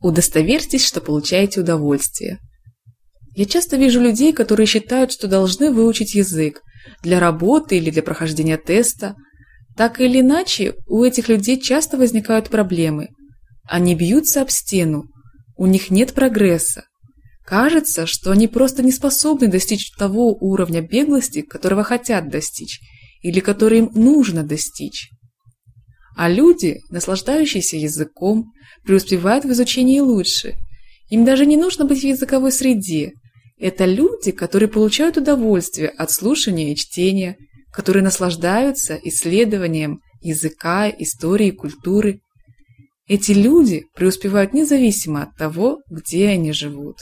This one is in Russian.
Удостоверьтесь, что получаете удовольствие. Я часто вижу людей, которые считают, что должны выучить язык для работы или для прохождения теста. Так или иначе, у этих людей часто возникают проблемы. Они бьются об стену, у них нет прогресса. Кажется, что они просто не способны достичь того уровня беглости, которого хотят достичь, или который им нужно достичь. А люди, наслаждающиеся языком, преуспевают в изучении лучше. Им даже не нужно быть в языковой среде. Это люди, которые получают удовольствие от слушания и чтения, которые наслаждаются исследованием языка, истории, культуры. Эти люди преуспевают независимо от того, где они живут.